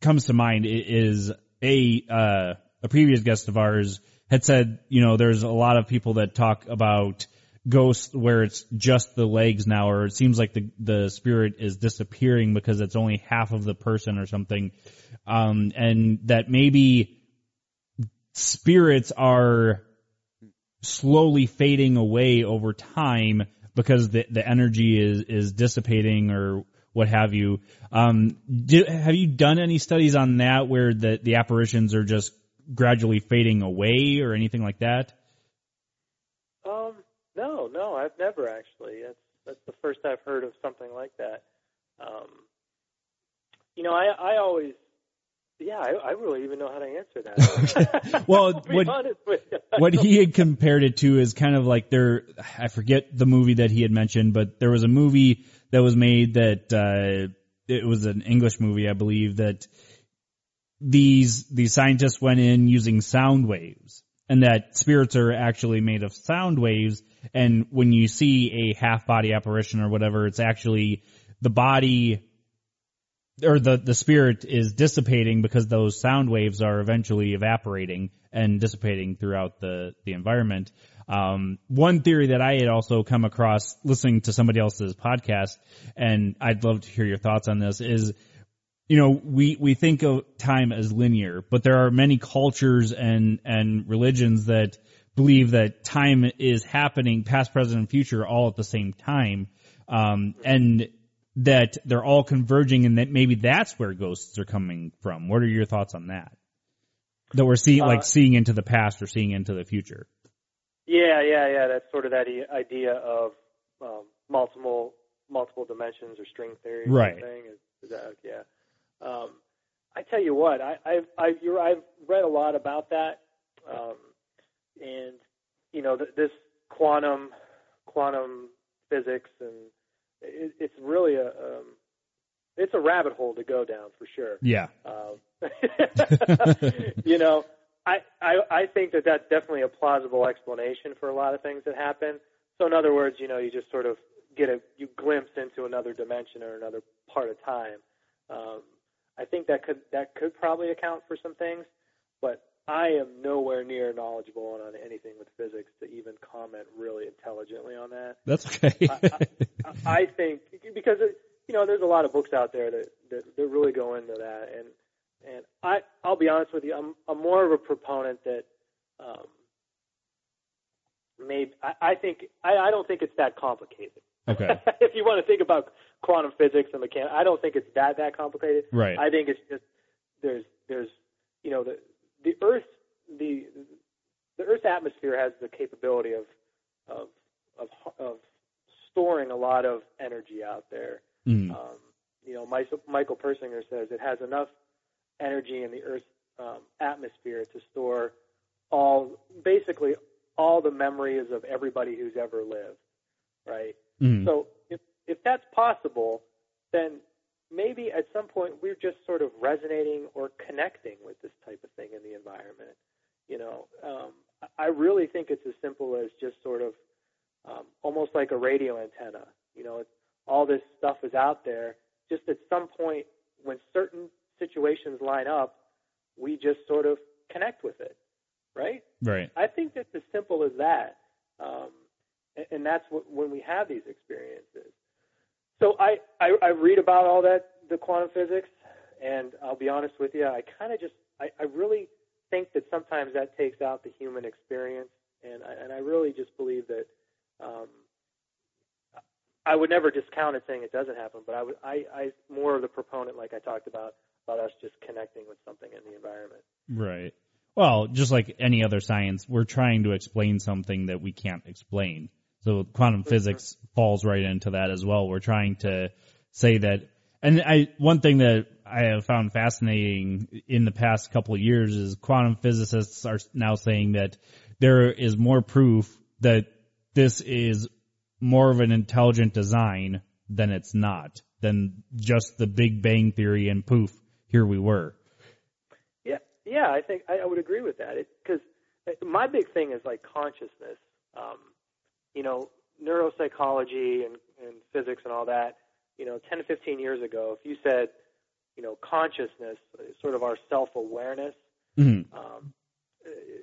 comes to mind is a uh, a previous guest of ours had said, you know, there's a lot of people that talk about ghosts where it's just the legs now, or it seems like the the spirit is disappearing because it's only half of the person or something, um, and that maybe spirits are slowly fading away over time because the the energy is is dissipating or what have you. Um, do, have you done any studies on that where the the apparitions are just gradually fading away or anything like that? Um, no, no, I've never actually. That's that's the first I've heard of something like that. Um, you know, I I always yeah, I, I really even know how to answer that. Well, what- honest with you. what he had compared it to is kind of like there I forget the movie that he had mentioned, but there was a movie that was made that uh it was an English movie, I believe, that these these scientists went in using sound waves and that spirits are actually made of sound waves and when you see a half body apparition or whatever, it's actually the body or the the spirit is dissipating because those sound waves are eventually evaporating and dissipating throughout the the environment. Um, one theory that I had also come across listening to somebody else's podcast, and I'd love to hear your thoughts on this, is you know we we think of time as linear, but there are many cultures and and religions that believe that time is happening, past, present, and future, all at the same time, um, and that they're all converging, and that maybe that's where ghosts are coming from. What are your thoughts on that? That we're seeing, Uh, like seeing into the past or seeing into the future. Yeah, yeah, yeah. That's sort of that idea of um, multiple multiple dimensions or string theory. Right. Is, is that, yeah. Um, I tell you what, I, I've I've, you're, I've read a lot about that, um, and you know th- this quantum quantum physics, and it, it's really a um, it's a rabbit hole to go down for sure. Yeah. Um, you know, I, I I think that that's definitely a plausible explanation for a lot of things that happen. So in other words, you know, you just sort of get a you glimpse into another dimension or another part of time. Um, I think that could that could probably account for some things, but I am nowhere near knowledgeable on anything with physics to even comment really intelligently on that. That's okay. I, I, I think because it, you know there's a lot of books out there that, that that really go into that, and and I I'll be honest with you, I'm I'm more of a proponent that um, maybe I, I think I, I don't think it's that complicated. okay. if you want to think about quantum physics and mechanics, I don't think it's that that complicated. Right. I think it's just there's there's you know the the Earth the the Earth's atmosphere has the capability of of of of storing a lot of energy out there. Mm. Um, you know, Michael, Michael Persinger says it has enough energy in the Earth's um, atmosphere to store all basically all the memories of everybody who's ever lived, right? Mm. So if if that's possible, then maybe at some point we're just sort of resonating or connecting with this type of thing in the environment. You know, um, I- really think it's as simple as just sort of um, almost like a radio antenna. You know, it's, all this stuff is out there. Just at some point, when certain situations line up, we just sort of connect with it, right? Right. I think it's as simple as that, um, and, and that's what, when we have these experiences. So I, I I read about all that the quantum physics, and I'll be honest with you, I kind of just I, I really think that sometimes that takes out the human experience, and I, and I really just believe that. Um, I would never discount it saying it doesn't happen, but I would I I more of the proponent like I talked about about us just connecting with something in the environment. Right. Well, just like any other science, we're trying to explain something that we can't explain. So quantum physics falls right into that as well. We're trying to say that, and I, one thing that I have found fascinating in the past couple of years is quantum physicists are now saying that there is more proof that this is more of an intelligent design than it's not, than just the Big Bang Theory and poof, here we were. Yeah, yeah, I think I, I would agree with that. Because my big thing is like consciousness. Um, you know, neuropsychology and, and physics and all that. You know, 10 to 15 years ago, if you said, you know, consciousness, sort of our self-awareness, Mhm. um,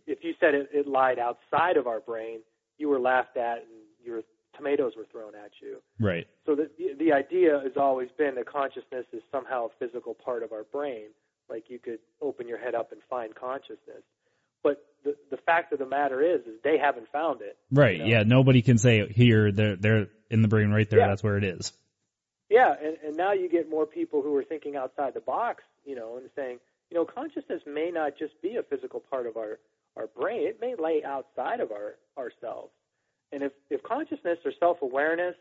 if you said it, it lied outside of our brain, you were laughed at and your tomatoes were thrown at you. Right. So the the idea has always been that consciousness is somehow a physical part of our brain. Like you could open your head up and find consciousness. But the the fact of the matter is, is they haven't found it. Right. know? Yeah. Nobody can say here. They're they're in the brain right there. Yeah. That's where it is. Yeah, and, and now you get more people who are thinking outside the box, you know, and saying, you know, consciousness may not just be a physical part of our our brain. It may lay outside of our ourselves. And if if consciousness or self awareness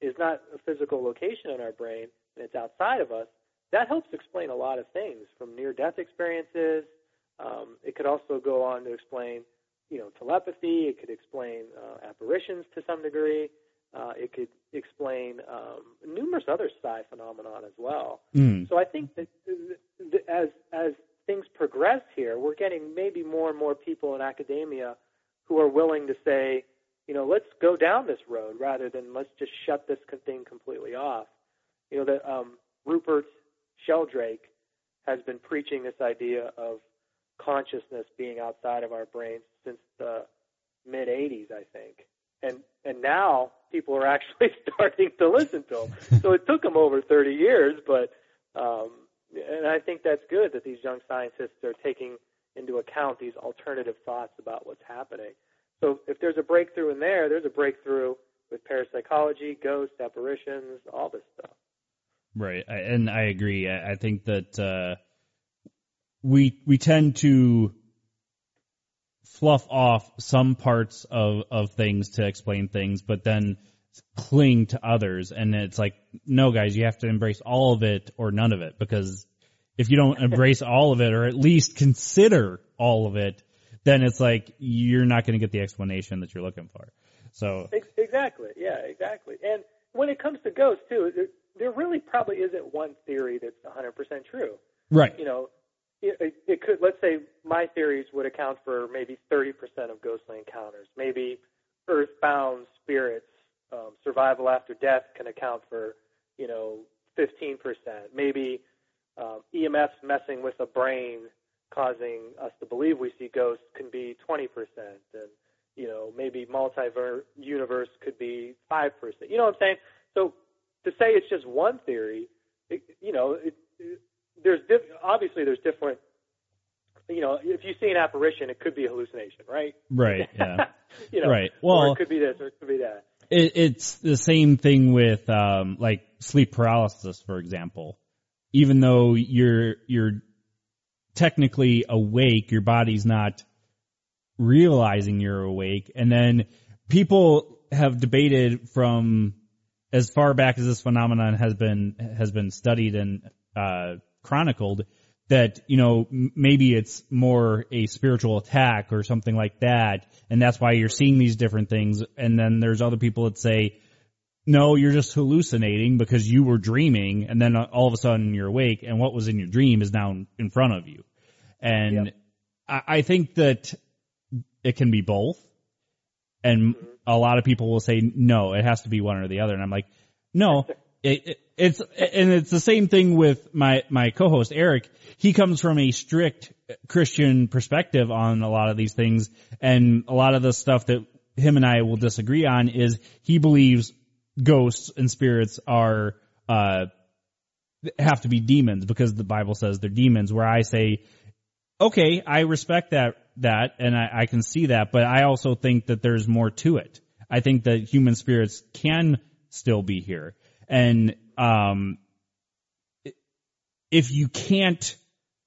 is not a physical location in our brain and it's outside of us, that helps explain a lot of things from near-death experiences. Um, it could also go on to explain, you know, telepathy. It could explain uh, apparitions to some degree. Uh, it could explain um, numerous other psi phenomenon as well. Mm. So I think that th- th- as as things progress here, we're getting maybe more and more people in academia who are willing to say, you know, let's go down this road rather than let's just shut this thing completely off. You know, that um, Rupert Sheldrake has been preaching this idea of consciousness being outside of our brains since the mid 80s, I think. And and now people are actually starting to listen to them. So it took them over 30 years, but um, and I think that's good that these young scientists are taking into account these alternative thoughts about what's happening. So if there's a breakthrough in there, there's a breakthrough with parapsychology, ghosts, apparitions, all this stuff. Right, and I agree. I, think that uh, we we tend to fluff off some parts of of things to explain things, but then cling to others. And it's like, no, guys, you have to embrace all of it or none of it because if you don't embrace all of it or at least consider all of it, then it's like you're not going to get the explanation that you're looking for. So Exactly. Yeah, exactly. And when it comes to ghosts too, there, there really probably isn't one theory that's 100% true. right, You know, it, it, could. Let's say my theories would account for maybe 30% of ghostly encounters. Maybe earthbound spirits, um, survival after death can account for, you know, 15%. Maybe um, EMFs messing with a brain causing us to believe we see ghosts can be 20%. And, you know, maybe multiverse universe could be 5%. You know what I'm saying? So to say it's just one theory, it, you know, it, it, there's diff- obviously there's different. You know, if you see an apparition, it could be a hallucination, right? right, yeah. you know, Right. or Well- it could be this, or it could be that. it, it's the same thing with um, like sleep paralysis, for example. Even though you're you're technically awake, your body's not realizing you're awake, and then people have debated from as far back as this phenomenon has been has been studied and uh, chronicled that you know maybe it's more a spiritual attack or something like that, and that's why you're seeing these different things. And then there's other people that say, no, you're just hallucinating because you were dreaming, and then uh, all of a sudden you're awake, and what was in your dream is now in front of you. And Yep. I, I think that it can be both. And mm-hmm. a lot of people will say, no, it has to be one or the other. And I'm like, no, it, it, it's, and it's the same thing with my, my co-host Eric. He comes from a strict Christian perspective on a lot of these things. And a lot of the stuff that him and I will disagree on is he believes ghosts and spirits are, uh, have to be demons because the Bible says they're demons where I say, okay, I respect that that and I, I can see that, but I also think that there's more to it. I think that human spirits can still be here. And um if you can't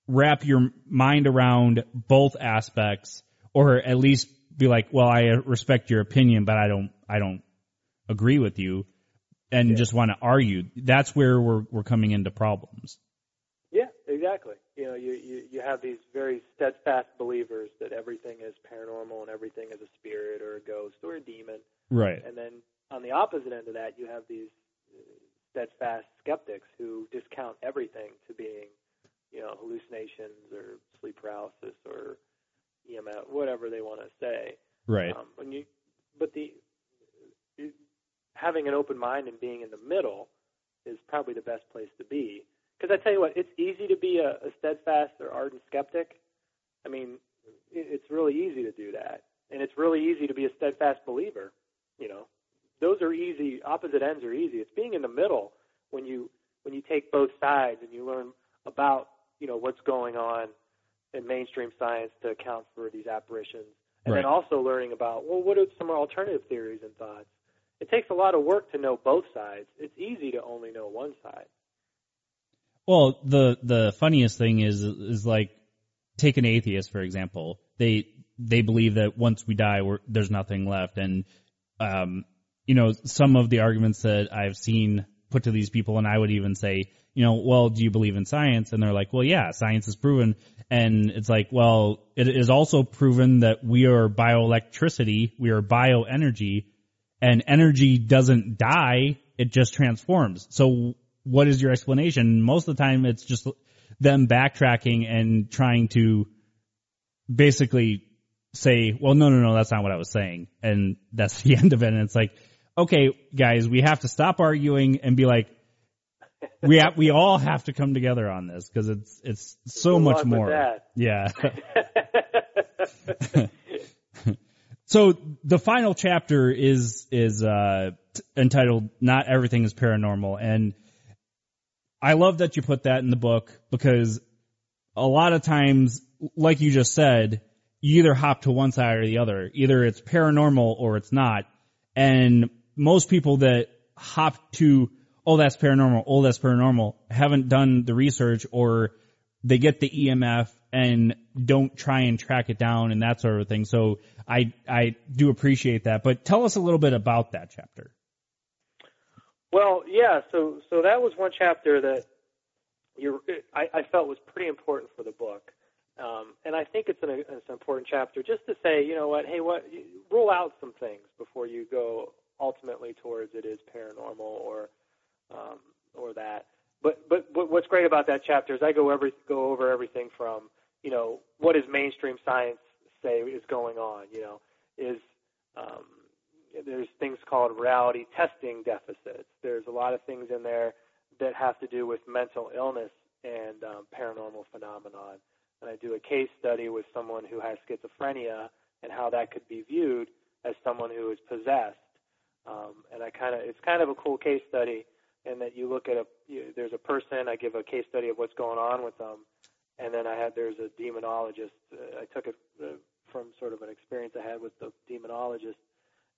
wrap your mind around both aspects or at least be like, well, I respect your opinion, but I don't I don't agree with you and just want to argue, that's where we're we're coming into problems. Yeah, exactly. You know, you, you you have these very steadfast believers that everything is paranormal and everything is a spirit or a ghost or a demon, Right. and then on the opposite end of that, you have these uh, steadfast skeptics who discount everything to being, you know, hallucinations or sleep paralysis or EMF, whatever they want to say. Right. Um, when you, but the having an open mind and being in the middle is probably the best place to be. Because I tell you what, it's easy to be a, a steadfast or ardent skeptic. I mean, it, it's really easy to do that, and it's really easy to be a steadfast believer. You know, those are easy. Opposite ends are easy. It's being in the middle when you when you take both sides and you learn about you know what's going on in mainstream science to account for these apparitions, and Right. then also learning about well, what are some alternative theories and thoughts. It takes a lot of work to know both sides. It's easy to only know one side. Well, the the funniest thing is is like take an atheist for example. They they believe that once we die, we're, there's nothing left, and um, you know, some of the arguments that I've seen put to these people, and I would even say, you know, well, do you believe in science? And they're like, well, yeah, science is proven. And it's like, well, it is also proven that we are bioelectricity, we are bioenergy, and energy doesn't die, it just transforms. So what is your explanation? Most of the time it's just them backtracking and trying to basically say, well, no, no, no, that's not what I was saying. And that's the end of it. And it's like, okay, guys, we have to stop arguing and be like, we have, we all have to come together on this because it's it's so Good much more. Yeah. so the final chapter is is uh, t- entitled "Not Everything Is Paranormal," and I love that you put that in the book because a lot of times, like you just said, you either hop to one side or the other. Either it's paranormal or it's not. And most people that hop to, oh, that's paranormal, oh, that's paranormal, haven't done the research or they get the EMF and don't try and track it down and that sort of thing. So I, I do appreciate that. But tell us a little bit about that chapter. Well, yeah. So so that was one chapter that you I, I felt was pretty important for the book, um, and I think it's an, it's an important chapter just to say, you know what, hey, what rule out some things before you go ultimately towards it is paranormal or um, or that. But but but what's great about that chapter is I go every go over everything from you know what does mainstream science say is going on, you know, is um, there's things called reality testing deficits. There's a lot of things in there that have to do with mental illness and um, paranormal phenomenon. And I do a case study with someone who has schizophrenia and how that could be viewed as someone who is possessed. Um, and I kind of it's kind of a cool case study in that you look at a you, there's a person I give a case study of what's going on with them, and then I had there's a demonologist. Uh, I took it uh, from sort of an experience I had with the demonologist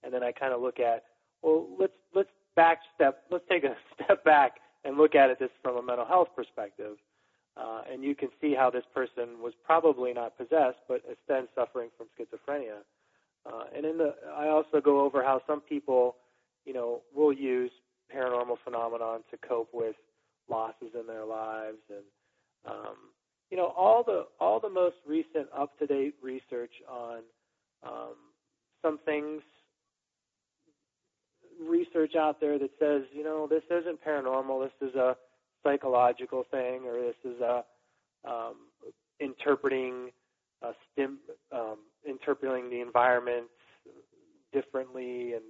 and then I kind of look at, well, let's let's back step, let's take a step back and look at it this from a mental health perspective, uh, and you can see how this person was probably not possessed, but instead suffering from schizophrenia. And in the, I also go over how some people, you know, will use paranormal phenomenon to cope with losses in their lives, and um, you know, all the all the most recent up to date research on um, some things research out there that says, you know, this isn't paranormal. This is a psychological thing, or this is a um, interpreting a stim, um, interpreting the environment differently, and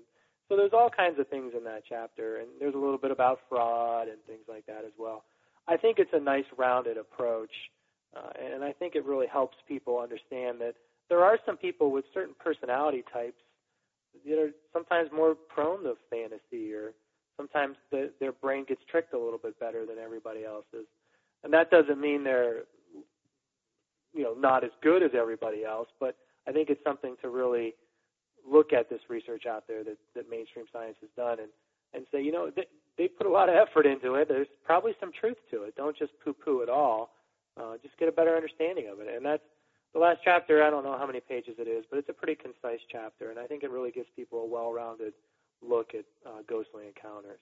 so there's all kinds of things in that chapter, and there's a little bit about fraud and things like that as well. I think it's a nice rounded approach, uh, and I think it really helps people understand that there are some people with certain personality types that are sometimes more prone to fantasy or sometimes the, their brain gets tricked a little bit better than everybody else's. And that doesn't mean they're you know not as good as everybody else, but I think it's something to really look at this research out there that, that mainstream science has done and, and say, you know, they, they put a lot of effort into it. There's probably some truth to it. Don't just poo-poo it all. Uh, just get a better understanding of it. And that's the last chapter, I don't know how many pages it is, but it's a pretty concise chapter, and I think it really gives people a well-rounded look at uh, ghostly encounters.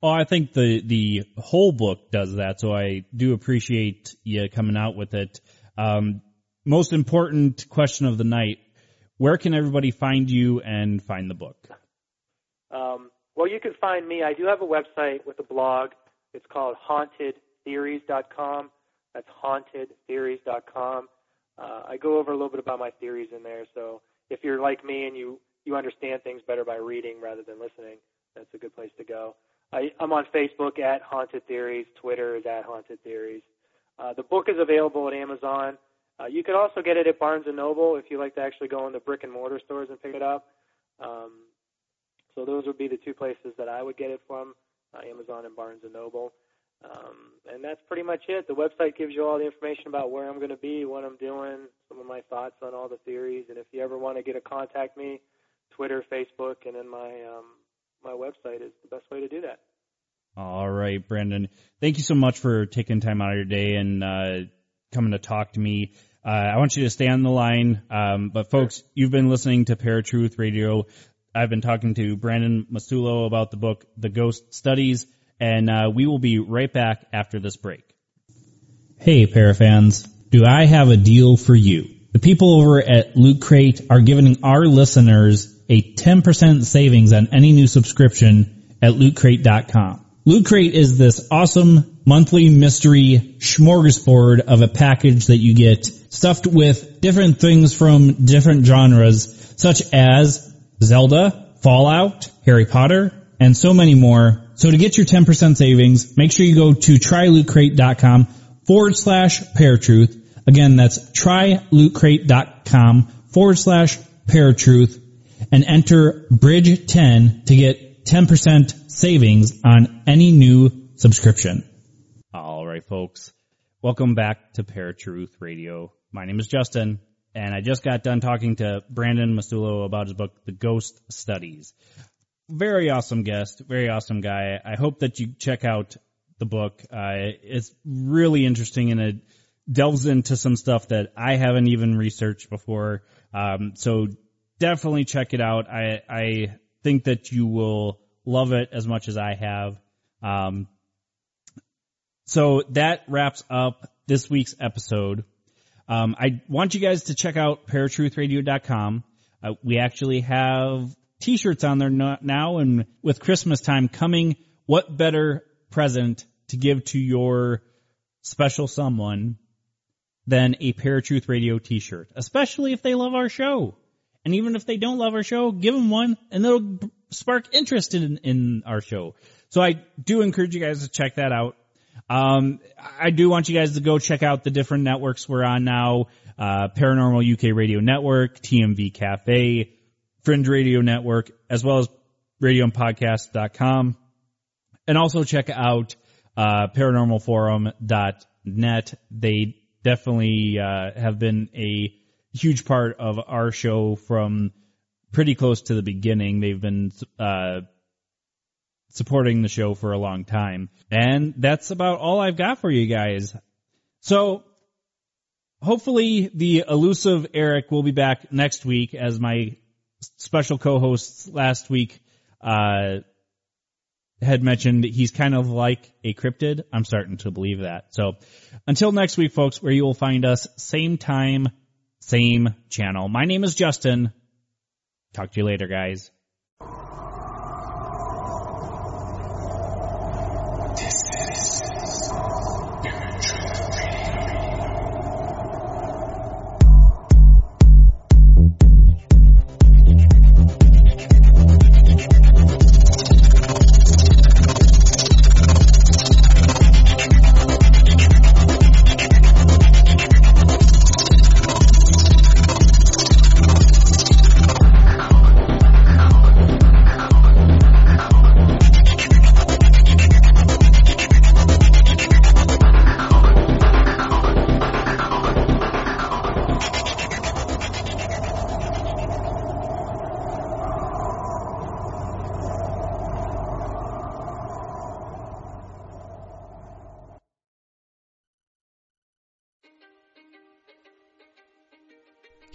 Well, I think the the whole book does that, so I do appreciate you coming out with it. Um, most important question of the night: Where can everybody find you and find the book? Um, well, you can find me. I do have a website with a blog. It's called hauntedtheories.com. That's hauntedtheories.com. Uh, I go over a little bit about my theories in there. So if you're like me and you you understand things better by reading rather than listening, that's a good place to go. I, I'm on Facebook at Haunted Theories. Twitter is at Haunted Theories. Uh, the book is available at Amazon. Uh, you can also get it at Barnes and Noble if you like to actually go in the brick and mortar stores and pick it up. Um, so those would be the two places that I would get it from: uh, Amazon and Barnes and Noble. Um, and that's pretty much it. The website gives you all the information about where I'm going to be, what I'm doing, some of my thoughts on all the theories. And if you ever want to get a contact me, Twitter, Facebook, and then my um, my website is the best way to do that. All right, Brandon. Thank you so much for taking time out of your day and uh, coming to talk to me. Uh, I want you to stay on the line. Um, but folks, you've been listening to Paratruth Radio. I've been talking to Brandon Massullo about the book The Ghost Studies, and uh, we will be right back after this break. Hey, Parafans, do I have a deal for you? The people over at Loot Crate are giving our listeners a 10% savings on any new subscription at lootcrate.com. Loot Crate is this awesome monthly mystery smorgasbord of a package that you get stuffed with different things from different genres such as Zelda, Fallout, Harry Potter, and so many more. So to get your 10% savings, make sure you go to trylootcrate.com forward slash paratruth. Again, that's trylootcrate.com forward slash paratruth and enter bridge 10 to get 10% savings on any new subscription. All right, folks. Welcome back to Paratruth Radio. My name is Justin, and I just got done talking to Brandon Massullo about his book, The Ghost Studies. Very awesome guest, very awesome guy. I hope that you check out the book. Uh, it's really interesting and it delves into some stuff that I haven't even researched before. Um, so definitely check it out. I, I think that you will love it as much as I have. Um, so that wraps up this week's episode. Um, I want you guys to check out paratruthradio.com. Uh, we actually have t-shirts on there now and with Christmas time coming, what better present to give to your special someone than a Paratruth Radio t-shirt, especially if they love our show. And even if they don't love our show, give them one and it'll spark interest in, in our show. So I do encourage you guys to check that out. Um, I do want you guys to go check out the different networks we're on now. Uh, Paranormal UK Radio Network, TMV Cafe, Fringe Radio Network, as well as radioandpodcast.com. And also check out, uh, paranormalforum.net. They definitely, uh, have been a huge part of our show from pretty close to the beginning. They've been, uh, supporting the show for a long time. And that's about all I've got for you guys. So hopefully the elusive Eric will be back next week as my special co-hosts last week, uh, had mentioned he's kind of like a cryptid. I'm starting to believe that. So until next week, folks, where you will find us same time, same channel. My name is Justin. Talk to you later, guys.